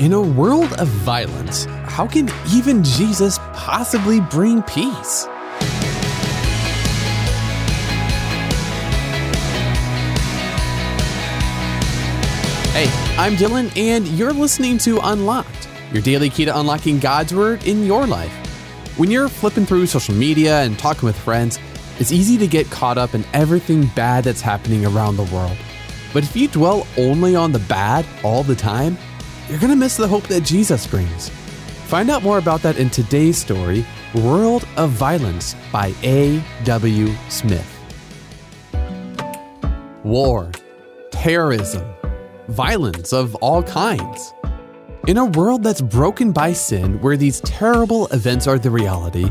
In a world of violence, how can even Jesus possibly bring peace? Hey, I'm Dylan, and you're listening to Unlocked, your daily key to unlocking God's Word in your life. When you're flipping through social media and talking with friends, it's easy to get caught up in everything bad that's happening around the world. But if you dwell only on the bad all the time, you're going to miss the hope that Jesus brings. Find out more about that in today's story, World of Violence by A.W. Smith. War, terrorism, violence of all kinds. In a world that's broken by sin, where these terrible events are the reality,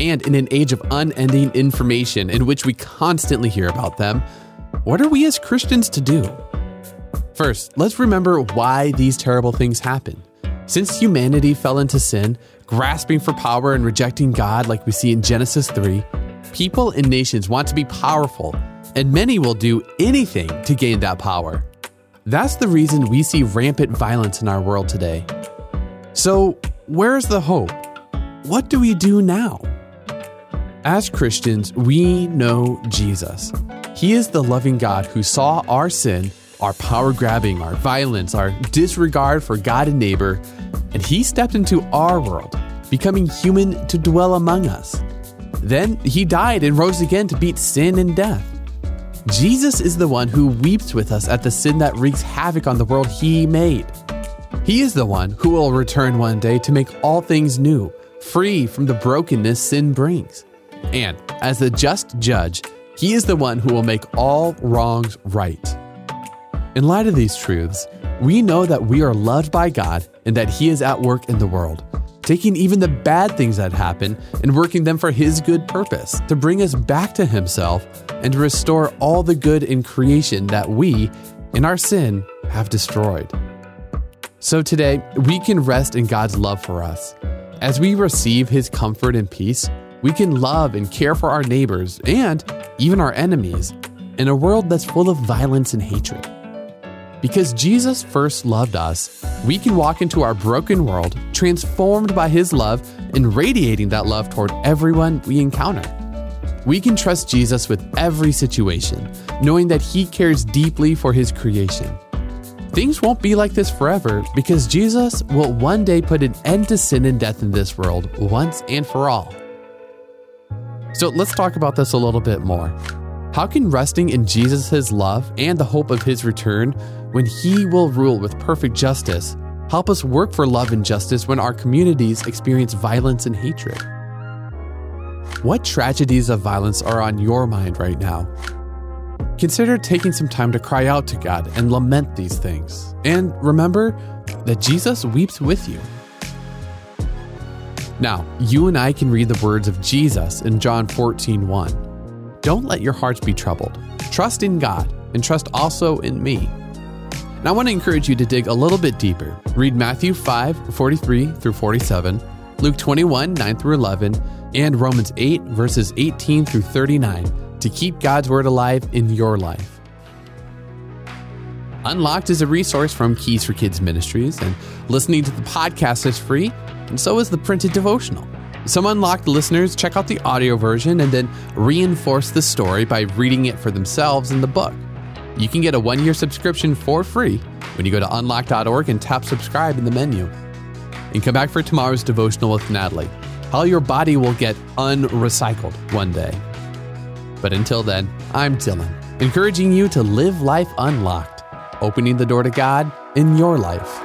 and in an age of unending information in which we constantly hear about them, what are we as Christians to do? First, let's remember why these terrible things happen. Since humanity fell into sin, grasping for power and rejecting God, like we see in Genesis 3, people and nations want to be powerful, and many will do anything to gain that power. That's the reason we see rampant violence in our world today. So, where's the hope? What do we do now? As Christians, we know Jesus. He is the loving God who saw our sin, our power grabbing, our violence, our disregard for God and neighbor, and He stepped into our world, becoming human to dwell among us. Then He died and rose again to beat sin and death. Jesus is the one who weeps with us at the sin that wreaks havoc on the world He made. He is the one who will return one day to make all things new, free from the brokenness sin brings. And as the just judge, He is the one who will make all wrongs right. In light of these truths, we know that we are loved by God and that He is at work in the world, taking even the bad things that happen and working them for His good purpose to bring us back to Himself and to restore all the good in creation that we, in our sin, have destroyed. So today, we can rest in God's love for us. As we receive His comfort and peace, we can love and care for our neighbors and even our enemies in a world that's full of violence and hatred. Because Jesus first loved us, we can walk into our broken world transformed by His love and radiating that love toward everyone we encounter. We can trust Jesus with every situation, knowing that He cares deeply for His creation. Things won't be like this forever because Jesus will one day put an end to sin and death in this world once and for all. So let's talk about this a little bit more. How can resting in Jesus' love and the hope of his return, when he will rule with perfect justice, help us work for love and justice when our communities experience violence and hatred? What tragedies of violence are on your mind right now? Consider taking some time to cry out to God and lament these things. And remember that Jesus weeps with you. Now, you and I can read the words of Jesus in John 14 1. Don't let your hearts be troubled. Trust in God and trust also in me. And I want to encourage you to dig a little bit deeper. Read Matthew 5 43 through 47, Luke 21 9 through 11, and Romans 8 verses 18 through 39 to keep God's Word alive in your life. Unlocked is a resource from Keys for Kids Ministries, and listening to the podcast is free, and so is the printed devotional. Some Unlocked listeners check out the audio version and then reinforce the story by reading it for themselves in the book. You can get a one year subscription for free when you go to unlock.org and tap subscribe in the menu. And come back for tomorrow's devotional with Natalie how your body will get unrecycled one day. But until then, I'm Dylan, encouraging you to live life unlocked, opening the door to God in your life.